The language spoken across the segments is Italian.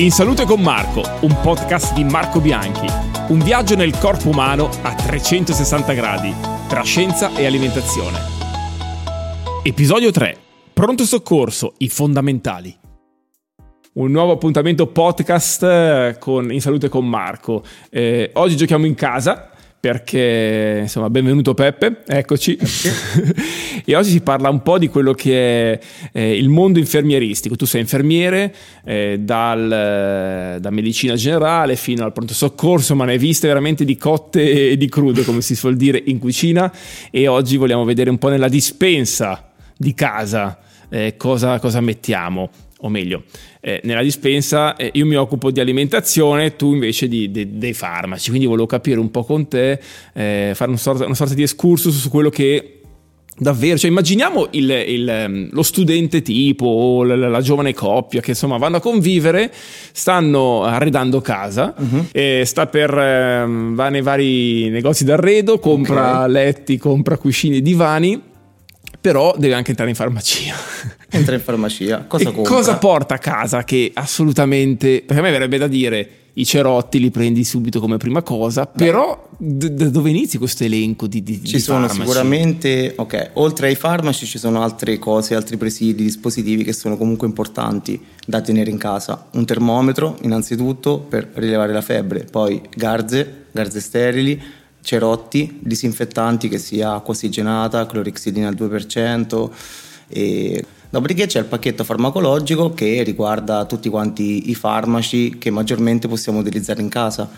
In Salute con Marco, un podcast di Marco Bianchi. Un viaggio nel corpo umano a 360 gradi, tra scienza e alimentazione. Episodio 3. Pronto soccorso, i fondamentali. Un nuovo appuntamento podcast eh, con In Salute con Marco. Eh, oggi giochiamo in casa perché insomma benvenuto Peppe, eccoci. e oggi si parla un po' di quello che è eh, il mondo infermieristico. Tu sei infermiere eh, dal, eh, da medicina generale fino al pronto soccorso, ma ne hai viste veramente di cotte e di crude, come si suol dire in cucina. E oggi vogliamo vedere un po' nella dispensa di casa eh, cosa, cosa mettiamo o meglio, eh, nella dispensa eh, io mi occupo di alimentazione, tu invece di, di, dei farmaci, quindi volevo capire un po' con te, eh, fare una sorta, una sorta, di excursus su quello che davvero, cioè immaginiamo il, il, ehm, lo studente tipo o la, la, giovane coppia che insomma vanno a convivere, stanno arredando casa, uh-huh. sta per, ehm, va nei vari negozi d'arredo, compra okay. letti, compra cuscini, divani però deve anche entrare in farmacia. Entra in farmacia, cosa? Cosa porta a casa che assolutamente, perché a me verrebbe da dire i cerotti li prendi subito come prima cosa, Beh. però da d- dove inizi questo elenco di, di Ci di sono farmaci? sicuramente, ok, oltre ai farmaci ci sono altre cose, altri presidi, dispositivi che sono comunque importanti da tenere in casa. Un termometro innanzitutto per rilevare la febbre, poi garze, garze sterili, cerotti, disinfettanti che sia acqua ossigenata, clorixidina al 2%. E... Dopodiché c'è il pacchetto farmacologico che riguarda tutti quanti i farmaci che maggiormente possiamo utilizzare in casa.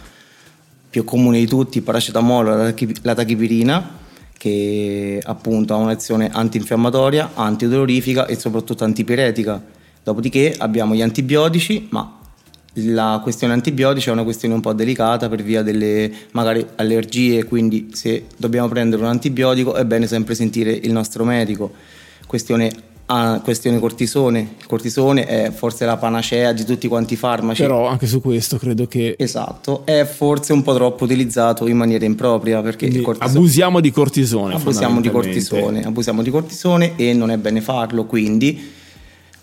Più comune di tutti il paracetamolo, la tachipirina, che appunto ha un'azione antinfiammatoria, antidolorifica e soprattutto antipiretica. Dopodiché abbiamo gli antibiotici, ma la questione antibiotici è una questione un po' delicata per via delle magari allergie, quindi se dobbiamo prendere un antibiotico è bene sempre sentire il nostro medico. Questione, ah, questione cortisone, il cortisone è forse la panacea di tutti quanti i farmaci. Però anche su questo credo che... Esatto, è forse un po' troppo utilizzato in maniera impropria perché cortisone... abusiamo di cortisone. Abusiamo di cortisone, abusiamo di cortisone e non è bene farlo, quindi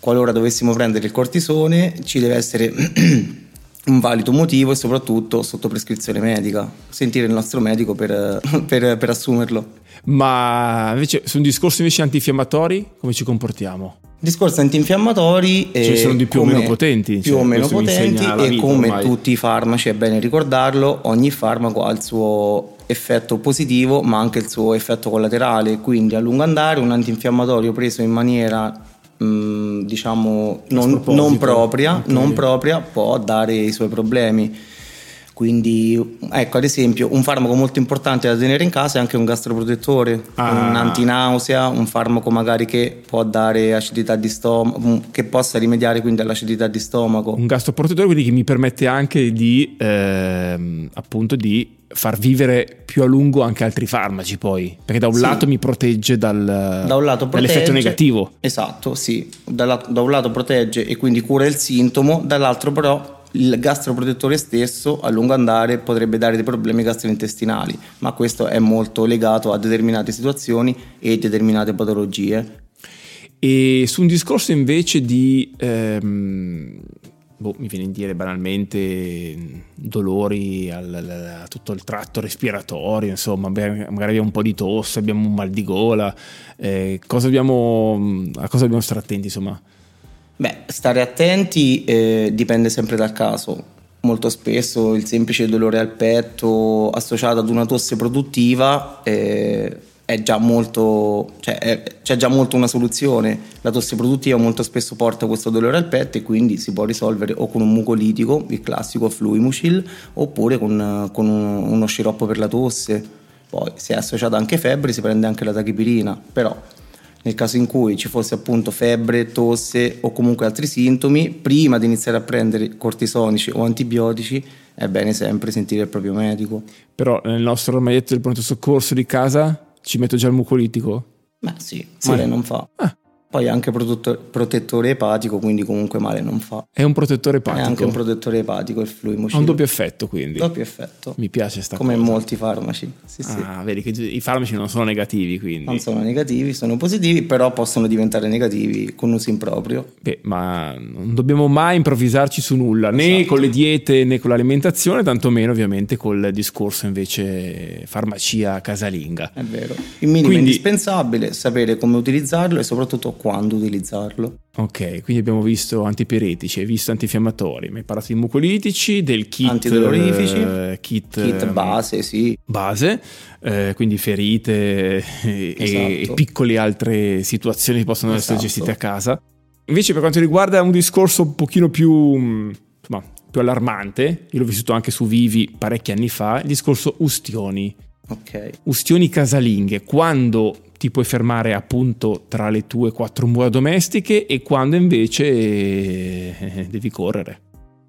qualora dovessimo prendere il cortisone ci deve essere un valido motivo e soprattutto sotto prescrizione medica, sentire il nostro medico per, per, per assumerlo. Ma invece su un discorso invece antinfiammatori come ci comportiamo? Discorsi antinfiammatori ce ne sono di più o meno potenti, più cioè, o meno potenti e come ormai. tutti i farmaci è bene ricordarlo, ogni farmaco ha il suo effetto positivo ma anche il suo effetto collaterale, quindi a lungo andare un antinfiammatorio preso in maniera Mm, diciamo non, non, propria, okay. non propria può dare i suoi problemi. Quindi, ecco, ad esempio, un farmaco molto importante da tenere in casa è anche un gastroprotettore, ah. un antinausea, un farmaco magari che può dare acidità di stomaco, che possa rimediare quindi all'acidità di stomaco. Un gastroprotettore quindi che mi permette anche di, eh, appunto, di far vivere più a lungo anche altri farmaci poi, perché da un sì. lato mi protegge dal, da lato protegge, dall'effetto negativo. Esatto, sì, da, da un lato protegge e quindi cura il sintomo, dall'altro però il gastroprotettore stesso a lungo andare potrebbe dare dei problemi gastrointestinali, ma questo è molto legato a determinate situazioni e determinate patologie. E su un discorso invece di, ehm, boh, mi viene a dire banalmente, dolori al, a tutto il tratto respiratorio, insomma, magari abbiamo un po' di tosse, abbiamo un mal di gola, eh, cosa dobbiamo, a cosa dobbiamo stare attenti, insomma? Beh, stare attenti eh, dipende sempre dal caso. Molto spesso il semplice dolore al petto associato ad una tosse produttiva eh, è già molto, cioè è, c'è già molto una soluzione. La tosse produttiva molto spesso porta questo dolore al petto e quindi si può risolvere o con un mucolitico, il classico Fluimucil, oppure con, con un, uno sciroppo per la tosse. Poi se è associata anche febbre si prende anche la tachipirina, però nel caso in cui ci fosse appunto febbre, tosse o comunque altri sintomi, prima di iniziare a prendere cortisonici o antibiotici è bene sempre sentire il proprio medico. Però nel nostro armadietto del pronto soccorso di casa ci metto già il mucolitico? Beh sì, sì. male non fa. Ah. Poi è anche protettore epatico, quindi comunque male non fa. È un protettore epatico? È anche un protettore epatico il fluimocil. Ha un doppio effetto quindi? Doppio effetto. Mi piace sta Come cosa. Come molti farmaci. Sì, ah, sì. vedi che i farmaci non sono negativi quindi? Non sono negativi, sono positivi, però possono diventare negativi con uso improprio. Beh, ma non dobbiamo mai improvvisarci su nulla, esatto. né con le diete né con l'alimentazione, tantomeno ovviamente col discorso invece farmacia casalinga. È vero. Il minimo quindi, indispensabile, sapere come utilizzarlo e soprattutto quando utilizzarlo. Ok, quindi abbiamo visto antipiretici, hai visto antinfiammatori, mi hai parlato di mucolitici, del kit antidolorifici, eh, kit, kit, base, sì. Base, eh, quindi ferite e, esatto. e, piccole altre situazioni che possono esatto. essere gestite a casa. Invece per quanto riguarda un discorso un pochino più, insomma, più allarmante, io l'ho vissuto anche su Vivi parecchi anni fa, il discorso ustioni. Ok. Ustioni casalinghe, quando ti puoi fermare appunto tra le tue quattro mura domestiche e quando invece eh, devi correre.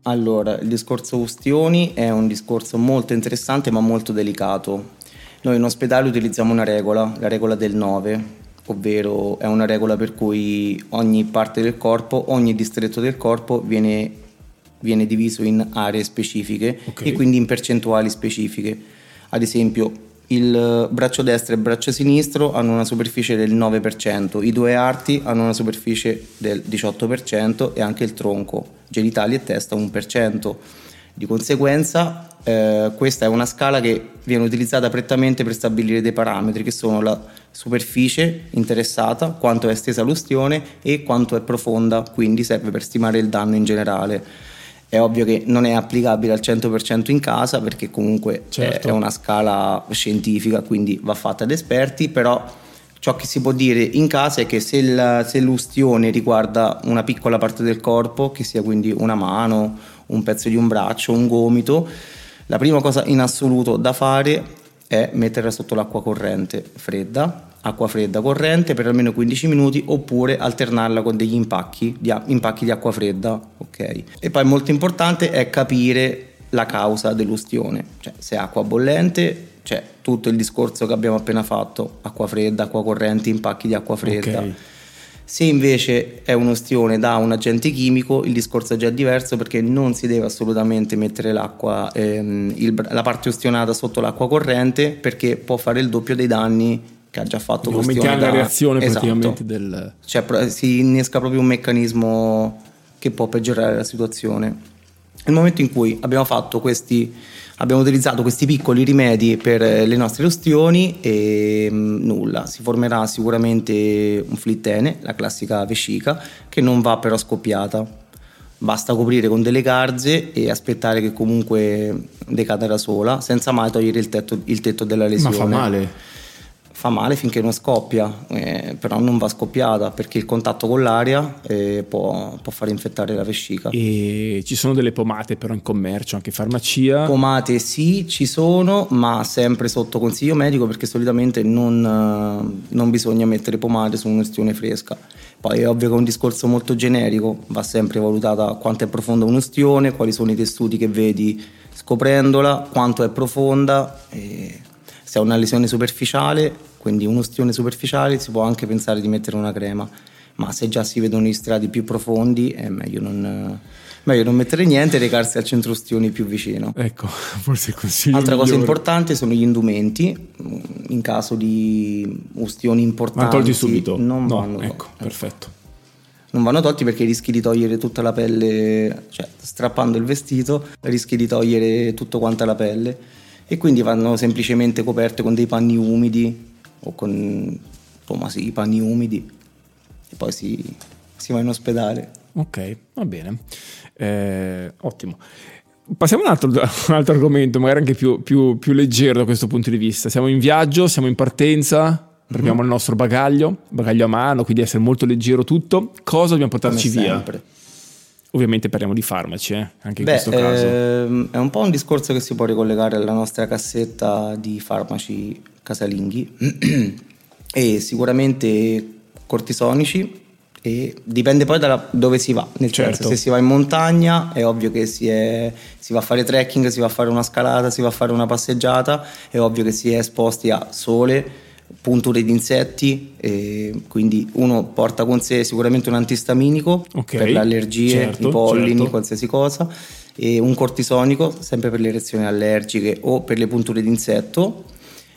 Allora, il discorso ustioni è un discorso molto interessante ma molto delicato. Noi in ospedale utilizziamo una regola, la regola del 9, ovvero è una regola per cui ogni parte del corpo, ogni distretto del corpo viene, viene diviso in aree specifiche okay. e quindi in percentuali specifiche. Ad esempio, il braccio destro e il braccio sinistro hanno una superficie del 9%, i due arti hanno una superficie del 18% e anche il tronco, genitali e testa 1%. Di conseguenza eh, questa è una scala che viene utilizzata prettamente per stabilire dei parametri che sono la superficie interessata, quanto è estesa l'ustione e quanto è profonda, quindi serve per stimare il danno in generale. È ovvio che non è applicabile al 100% in casa perché comunque certo. è una scala scientifica, quindi va fatta ad esperti, però ciò che si può dire in casa è che se, il, se l'ustione riguarda una piccola parte del corpo, che sia quindi una mano, un pezzo di un braccio, un gomito, la prima cosa in assoluto da fare è metterla sotto l'acqua corrente fredda acqua fredda corrente per almeno 15 minuti oppure alternarla con degli impacchi di, impacchi di acqua fredda. Okay. E poi molto importante è capire la causa dell'ustione, cioè se è acqua bollente c'è tutto il discorso che abbiamo appena fatto, acqua fredda, acqua corrente, impacchi di acqua fredda. Okay. Se invece è un'ostione da un agente chimico, il discorso è già diverso perché non si deve assolutamente mettere ehm, il, la parte ostionata sotto l'acqua corrente perché può fare il doppio dei danni che ha già fatto Aumenti anche la reazione esatto. praticamente del... Cioè si innesca proprio un meccanismo che può peggiorare la situazione. Nel momento in cui abbiamo fatto questi abbiamo utilizzato questi piccoli rimedi per le nostre ustioni e mh, mm, nulla, si formerà sicuramente un flittene, la classica vescica, che non va però scoppiata. Basta coprire con delle garze e aspettare che comunque decada da sola, senza mai togliere il tetto, il tetto della lesione. Ma fa male? Fa male finché non scoppia, eh, però non va scoppiata perché il contatto con l'aria eh, può, può, far infettare la vescica. E ci sono delle pomate però in commercio, anche farmacia? Pomate sì, ci sono, ma sempre sotto consiglio medico perché solitamente non, non bisogna mettere pomate su un'ustione fresca. Poi è ovvio che è un discorso molto generico, va sempre valutata quanto è profonda un'ustione, quali sono i tessuti che vedi scoprendola, quanto è profonda. E se è una lesione superficiale quindi un'ustione superficiale si può anche pensare di mettere una crema, ma se già si vedono gli strati più profondi è meglio non, meglio non mettere niente e recarsi al centro ustioni più vicino. Ecco, forse consiglio. Altra migliore. cosa importante sono gli indumenti, in caso di ustioni importanti. Ma tolti subito? Non no, vanno ecco, ecco, perfetto. Non vanno tolti perché rischi di togliere tutta la pelle, cioè strappando il vestito, rischi di togliere tutto quanto la pelle e quindi vanno semplicemente coperte con dei panni umidi o con insomma, sì, i panni umidi e poi si, si, va in ospedale. Ok, va bene, eh, ottimo. Passiamo a un altro, un altro, argomento, magari anche più, più, più, leggero da questo punto di vista. Siamo in viaggio, siamo in partenza, prendiamo mm-hmm. il nostro bagaglio, bagaglio a mano, quindi essere molto leggero tutto. Cosa dobbiamo portarci Come via? Sempre. Ovviamente parliamo di farmaci, eh? anche in Beh, questo caso. Ehm, è un po' un discorso che si può ricollegare alla nostra cassetta di farmaci casalinghi e sicuramente cortisonici e dipende poi da dove si va, nel certo. senso se si va in montagna è ovvio che si, è, si, va a fare trekking, si va a fare una scalata, si va a fare una passeggiata, è ovvio che si è esposti a sole, punture di insetti, e quindi uno porta con sé sicuramente un antistaminico Ok, per le allergie, certo, i pollini, certo. qualsiasi cosa, e un cortisonico sempre per le reazioni allergiche o per le punture d'insetto.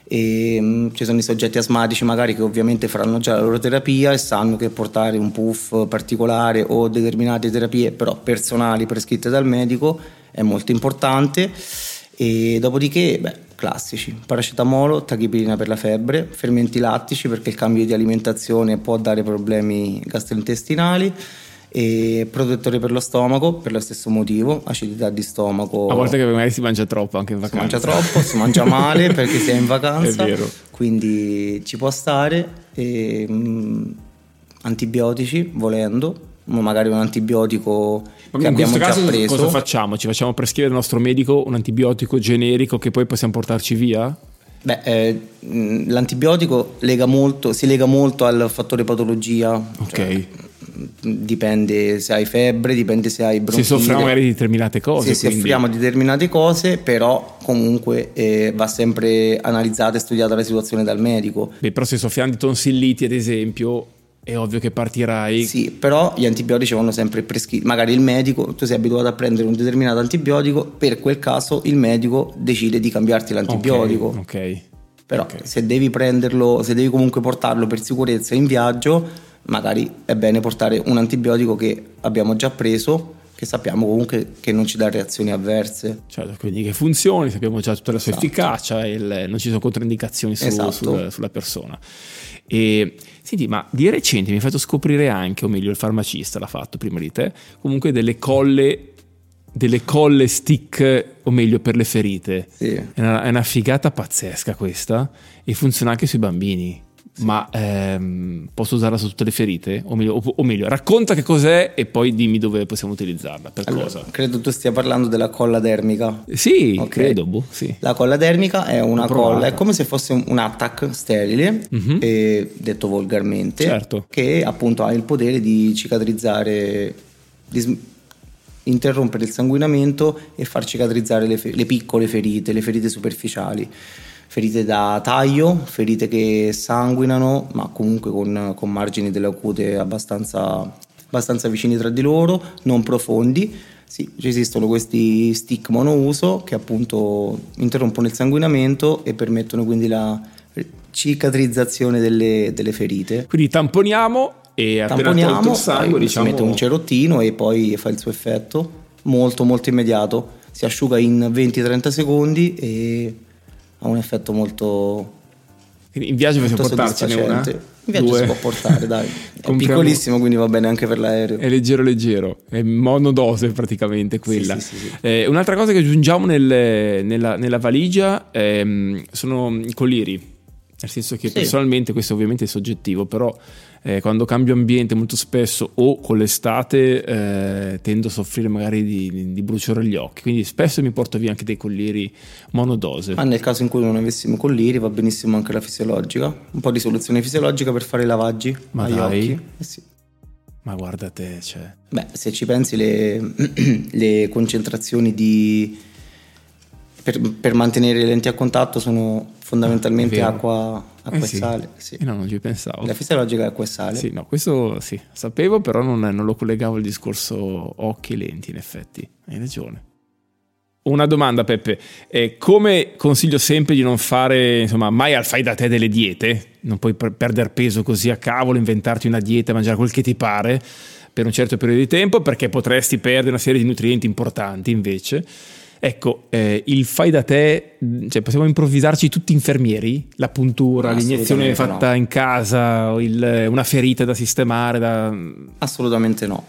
E, mm, ci sono i soggetti asmatici magari che ovviamente faranno già la loro terapia e sanno che portare un puff particolare o determinate terapie però personali prescritte dal medico è molto importante. E dopodiché beh, classici. Paracetamolo, tachipirina per la febbre fermenti lattici perché il cambio di alimentazione può dare problemi gastrointestinali e protettore per lo stomaco per lo stesso motivo acidità di stomaco A volte che magari si mangia troppo anche in si vacanza. mangia troppo, si mangia male perché si è in vacanza, È vero. quindi ci può stare. E, mm, antibiotici volendo, ma magari un antibiotico Ma che abbiamo già preso. cosa facciamo? Ci facciamo prescrivere dal nostro medico un antibiotico generico che poi possiamo portarci via? Beh, eh, mm, l'antibiotico lega molto, si lega molto al fattore patologia. Ok. cioè, dipende se hai febbre, dipende se hai Se bronchite. soffriamo magari di determinate cose. Se soffriamo di determinate cose, però comunque eh, va sempre analizzata e studiata la situazione dal medico. Beh, però se soffriamo di tonsilliti, ad esempio, è ovvio che partirai. Sì, però gli antibiotici vanno sempre prescritti. Magari il medico, tu sei abituato a prendere un determinato antibiotico, per quel caso il medico decide di cambiarti l'antibiotico. Ok. ok. Però ok. se devi prenderlo, se devi comunque portarlo per sicurezza in viaggio, magari è bene portare un antibiotico che abbiamo già preso, che sappiamo comunque che non ci dà reazioni avverse. Certo, quindi che funzioni, sappiamo già tutta la sua Esatto. efficacia il- non ci sono controindicazioni su- Esatto. sul- sulla persona. E senti, ma di recente mi hai fatto scoprire anche, o meglio, il farmacista l'ha fatto prima di te, comunque delle colle, delle colle stick, o meglio, per le ferite. Sì. È una, è una figata pazzesca questa e funziona anche sui bambini. Ma ehm, posso usarla su tutte le ferite? O meglio, o- o meglio, racconta che cos'è e poi dimmi dove possiamo utilizzarla. Per Allora, cosa? credo tu stia parlando della colla dermica. Sì, Ok. credo, boh, sì. La colla dermica è una colla, è come se fosse un, un attack sterile, eh, detto volgarmente. Certo. che appunto ha il potere di cicatrizzare, di sm- interrompere il sanguinamento e far cicatrizzare le, fe- le piccole ferite, le ferite superficiali. Ferite da taglio, ferite che sanguinano, ma comunque con, con margini della cute abbastanza, abbastanza vicini tra di loro, non profondi. Sì, esistono questi stick monouso che appunto interrompono il sanguinamento e permettono quindi la cicatrizzazione delle, delle ferite. Quindi tamponiamo e Tamponiamo, il sangue, diciamo... si mette un cerottino e poi fa il suo effetto molto molto immediato. Si asciuga in 20-30 secondi e ha un effetto molto, in viaggio possiamo portarcene una? In viaggio Due. si può portare, dai. È piccolissimo, quindi va bene anche per l'aereo. È leggero leggero, è monodose praticamente quella. sì, sì, sì. Eh, un'altra cosa che aggiungiamo nel- nella, nella valigia ehm, sono i colliri. Nel senso che personalmente, questo ovviamente è soggettivo, però eh, quando cambio ambiente molto spesso o con l'estate eh, tendo a soffrire magari di, di bruciore agli occhi, quindi spesso mi porto via anche dei colliri monodose. Ma nel caso in cui non avessimo colliri va benissimo anche la fisiologica, un po' di soluzione fisiologica per fare i lavaggi Ma agli dai. occhi. Eh sì. Ma guarda te, cioè... Beh, se ci pensi le, le concentrazioni di... Per, per mantenere le lenti a contatto sono fondamentalmente acqua, acqua Eh e sì. sale. Sì. Eh no, non ci pensavo. La fisiologica è acqua e sale. Sì, no, questo sì, sapevo, però non, non lo collegavo al discorso occhi e lenti, in effetti. Hai ragione. Una domanda, Peppe. Eh, come consiglio sempre di non fare, insomma, mai al fai da te delle diete? Non puoi per- perdere peso così a cavolo, inventarti una dieta, mangiare quel che ti pare per un certo periodo di tempo, perché potresti perdere una serie di nutrienti importanti invece. Ecco, eh, il fai da te, cioè possiamo improvvisarci tutti infermieri? La puntura, l'iniezione fatta no. in casa, il- una ferita da sistemare, da... Assolutamente no.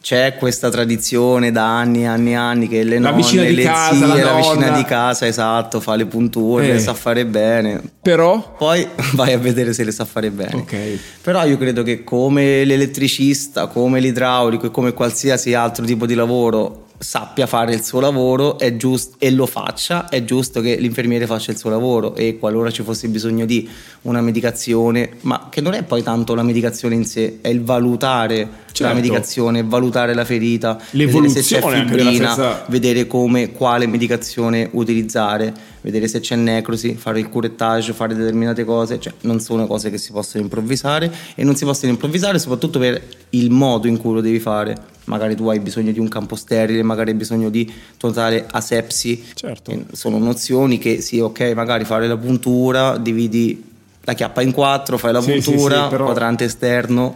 C'è questa tradizione da anni e anni e anni che le La nonne, vicina di le casa, zie, la la, vicina di casa, esatto, fa le punture, Eh. le sa fare bene. Però... Poi vai a vedere se le sa fare bene. Ok. Però io credo che come l'elettricista, come l'idraulico e come qualsiasi altro tipo di lavoro sappia fare il suo lavoro è giusto, e lo faccia, è giusto che l'infermiere faccia il suo lavoro e qualora ci fosse bisogno di una medicazione, ma che non è poi tanto la medicazione in sé, è il valutare Certo. la medicazione, valutare la ferita, vedere se c'è fibrina, stessa- vedere come, quale medicazione utilizzare. Vedere se c'è necrosi, fare il curettage, fare determinate cose, cioè non sono cose che si possono improvvisare e non si possono improvvisare soprattutto per il modo in cui lo devi fare. Magari tu hai bisogno di un campo sterile, magari hai bisogno di totale asepsi. Certo. sono nozioni che sì, ok, magari fare la puntura, dividi la chiappa in quattro, fai la Sì, sì, puntura, sì, però- quadrante esterno,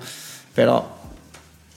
però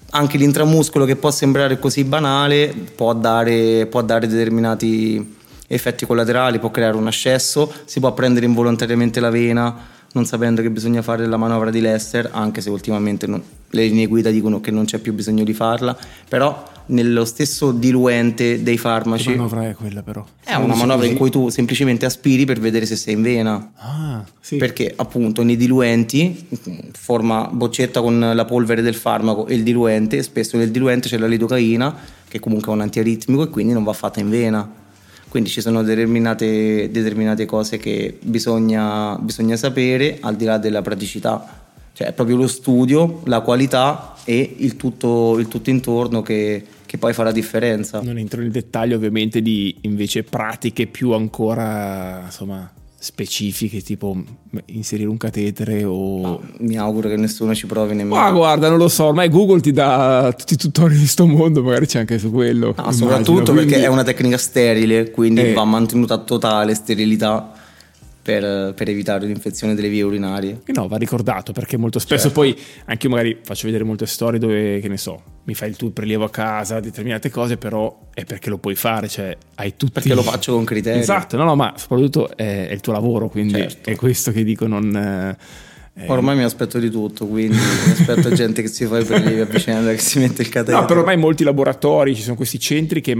anche l'intramuscolo che può sembrare così banale può dare, può dare determinati effetti collaterali, può creare un ascesso, si può prendere involontariamente la vena non sapendo che bisogna fare la manovra di Lester, anche se ultimamente non- le linee guida dicono che non c'è più bisogno di farla, però nello stesso diluente dei Che farmaci manovra è quella però? è una manovra in cui tu semplicemente aspiri per vedere se sei in vena. Ah, sì. Perché appunto nei diluenti, forma boccetta con la polvere del farmaco e il diluente, spesso nel diluente c'è la lidocaina, che comunque è un antiaritmico e quindi non va fatta in vena. Quindi ci sono determinate, determinate cose che bisogna, bisogna sapere al di là della praticità. Cioè è proprio lo studio, la qualità e il tutto, il tutto intorno che, che poi fa la differenza. Non entro nel dettaglio ovviamente di invece pratiche più ancora insomma specifiche tipo inserire un catetere o... Mi auguro che nessuno ci provi nemmeno. Ma guarda, non lo so, ormai Google ti dà tutti i tutorial di sto mondo, magari c'è anche su quello. No, immagino, soprattutto quindi- perché è una tecnica sterile, quindi Eh. va mantenuta totale sterilità per, per evitare l'infezione delle vie urinarie. Eh No, va ricordato perché molto spesso Certo. poi anche io magari faccio vedere molte storie dove, che ne so, mi fai il tuo prelievo a casa, determinate cose, però è perché lo puoi fare, cioè hai tutti... Perché lo faccio con criterio. Esatto, no, no, ma soprattutto è, è il tuo lavoro, quindi Certo. è questo che dico, non... eh, eh, Ormai mi aspetto di tutto, quindi mi aspetto gente che si fa i prelievi a vicenda, che si mette il catetero. No, però ormai molti laboratori, ci sono questi centri che,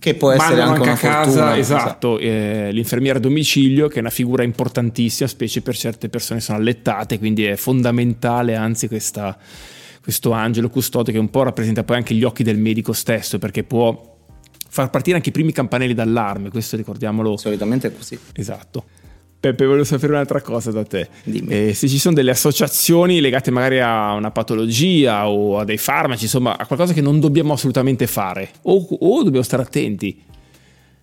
Che può essere anche anche a casa, fortuna, esatto, eh, l'infermiera a domicilio che è una figura importantissima, specie per certe persone che sono allettate, quindi è fondamentale anzi questa, questo angelo custode che un po' rappresenta poi anche gli occhi del medico stesso, perché può far partire anche i primi campanelli d'allarme, questo ricordiamolo Solitamente è così. Esatto. Peppe, volevo sapere un'altra cosa da te. Dimmi. Eh, se ci sono delle associazioni legate magari a una patologia o a dei farmaci, insomma, a qualcosa che non dobbiamo assolutamente fare o, o dobbiamo stare attenti.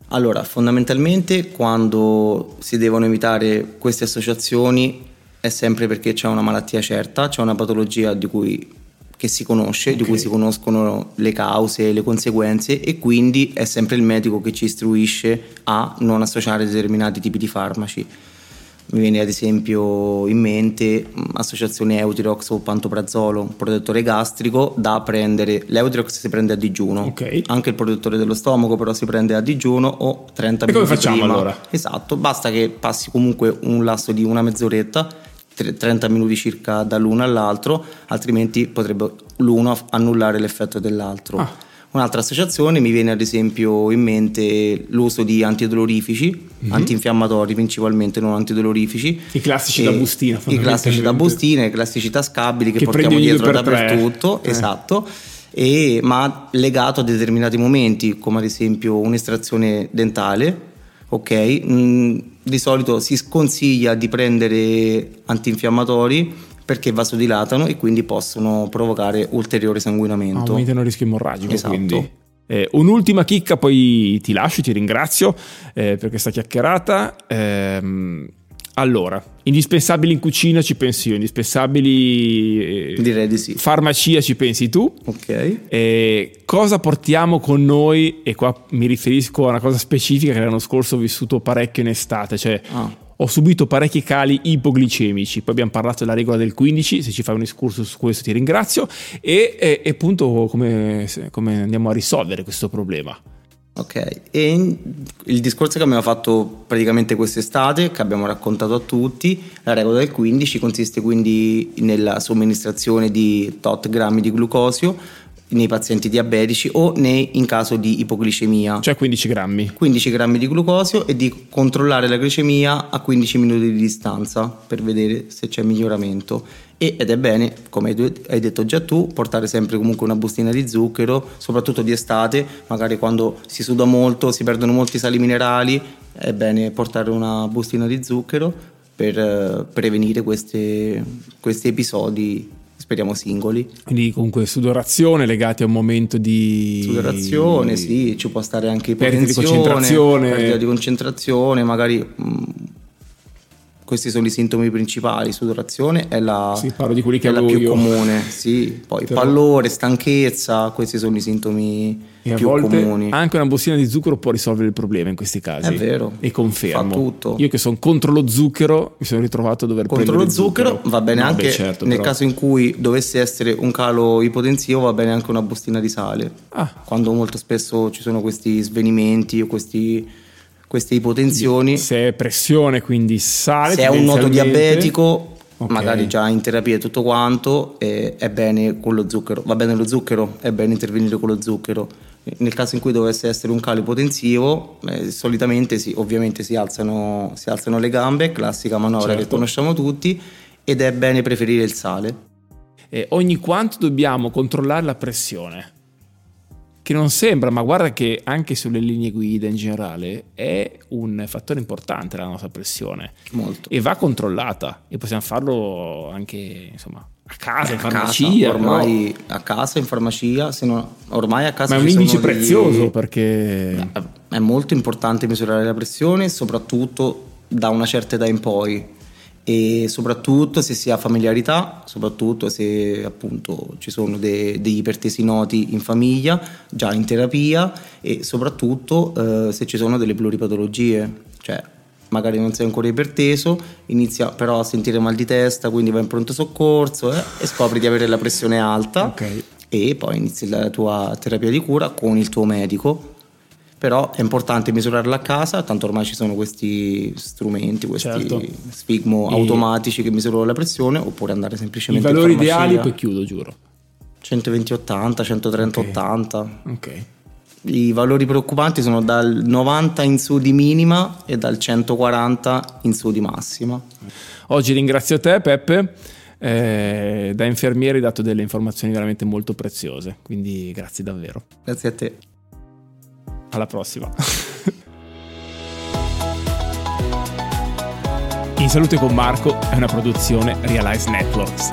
Allora, fondamentalmente quando si devono evitare queste associazioni è sempre perché c'è una malattia certa, c'è una patologia di cui, che si conosce, di Ok. cui si conoscono le cause, le conseguenze e quindi è sempre il medico che ci istruisce a non associare determinati tipi di farmaci. Mi viene ad esempio in mente mh, associazione Eutirox o Pantoprazolo, un protettore gastrico da prendere. L'Eutirox si prende a digiuno, Ok. anche il protettore dello stomaco però si prende a digiuno o 30 E come minuti facciamo prima. allora? Esatto, basta che passi comunque un lasso di una mezz'oretta, 30 minuti circa dall'uno all'altro, altrimenti potrebbe l'uno annullare l'effetto dell'altro. Ah. Un'altra associazione mi viene ad esempio in mente l'uso di antidolorifici, Mhm. antinfiammatori principalmente, non antidolorifici. I classici E da bustina, I classici da bustina, i classici tascabili che, Che portiamo dietro dappertutto, Eh. esatto. E, ma legato a determinati momenti, come ad esempio un'estrazione dentale, ok? Mm, di solito si sconsiglia di prendere antinfiammatori perché vasodilatano e quindi possono provocare ulteriore sanguinamento. Aumentano il rischio emorragico. Esatto. Quindi. Eh, un'ultima chicca, poi ti lascio, ti ringrazio eh, per questa chiacchierata. Ehm, allora, indispensabili in cucina ci pensi io, indispensabili eh, Direi di sì. farmacia ci pensi tu. Ok. E cosa portiamo con noi? E qua mi riferisco a una cosa specifica che l'anno scorso ho vissuto parecchio in estate, cioè Ah. ho subito parecchi cali ipoglicemici. Poi abbiamo parlato della regola del 15, se ci fai un escurso su questo ti ringrazio. E, e- e appunto come, come andiamo a risolvere questo problema. Ok, e in- il discorso che abbiamo fatto praticamente quest'estate, che abbiamo raccontato a tutti, la regola del 15 consiste quindi nella somministrazione di tot grammi di glucosio nei pazienti diabetici o nei- in caso di ipoglicemia. Cioè 15 grammi. 15 grammi di glucosio e di controllare la glicemia a 15 minuti di distanza per vedere se c'è miglioramento. Ed è bene, come hai de- hai detto già tu, portare sempre comunque una bustina di zucchero, soprattutto di estate, magari quando si suda molto, si perdono molti sali minerali, è bene portare una bustina di zucchero per eh, prevenire queste- questi episodi speriamo singoli. Quindi comunque sudorazione legati a un momento di... Sudorazione, sì, ci può stare anche perdita di concentrazione. Perdita di concentrazione, magari... Questi sono i sintomi principali, sudorazione è la, sì, parlo di quelli che è la più io. comune, sì. poi Però... pallore, stanchezza, questi sono i sintomi e più a volte comuni. Anche una bustina di zucchero può risolvere il problema in questi casi. È vero. E confermo. Fa tutto. Io che sono contro lo zucchero mi sono ritrovato a dover contro prendere lo zucchero, zucchero. va bene no, anche beh, certo, nel però. caso in cui dovesse essere un calo ipotensivo va bene anche una bustina di sale. Ah. Quando molto spesso ci sono questi svenimenti o questi queste ipotensioni. Se è pressione, quindi sale. Se è un noto diabetico, Ok. magari già in terapia e tutto quanto, eh, è bene con lo zucchero. Va bene lo zucchero, è bene intervenire con lo zucchero. Nel caso in cui dovesse essere un calo ipotensivo, eh, solitamente sì, ovviamente si alzano, si alzano le gambe, classica manovra che Certo. conosciamo tutti, ed è bene preferire il sale. E ogni quanto dobbiamo controllare la pressione. Che non sembra, ma guarda che anche sulle linee guida in generale è un fattore importante la nostra pressione Molto. e va controllata e possiamo farlo anche insomma a casa, in A casa, farmacia. ormai a casa, in farmacia, se no, ormai a casa ma è un indice prezioso perché È molto importante misurare la pressione, soprattutto da una certa età in poi e soprattutto se si ha familiarità, soprattutto se appunto ci sono de- degli ipertesi noti in famiglia, già in terapia e soprattutto eh, se ci sono delle pluripatologie, cioè magari non sei ancora iperteso, inizia però a sentire mal di testa, quindi vai in pronto soccorso eh, e scopri di avere la pressione alta Ok. e poi inizi la tua terapia di cura con il tuo medico. Però è importante misurarla a casa, tanto ormai ci sono questi strumenti, questi Certo. sfigmo E- automatici che misurano la pressione, oppure andare i semplicemente valori in farmacia. ideali poi chiudo, giuro. 120-80, 130-80. Ok. I valori preoccupanti sono dal 90 in su di minima e dal 140 in su di massima. Oggi ringrazio te Peppe, eh, da infermiere hai dato delle informazioni veramente molto preziose, quindi grazie davvero. Grazie a te. Alla prossima. In Salute con Marco è una produzione Realize Networks.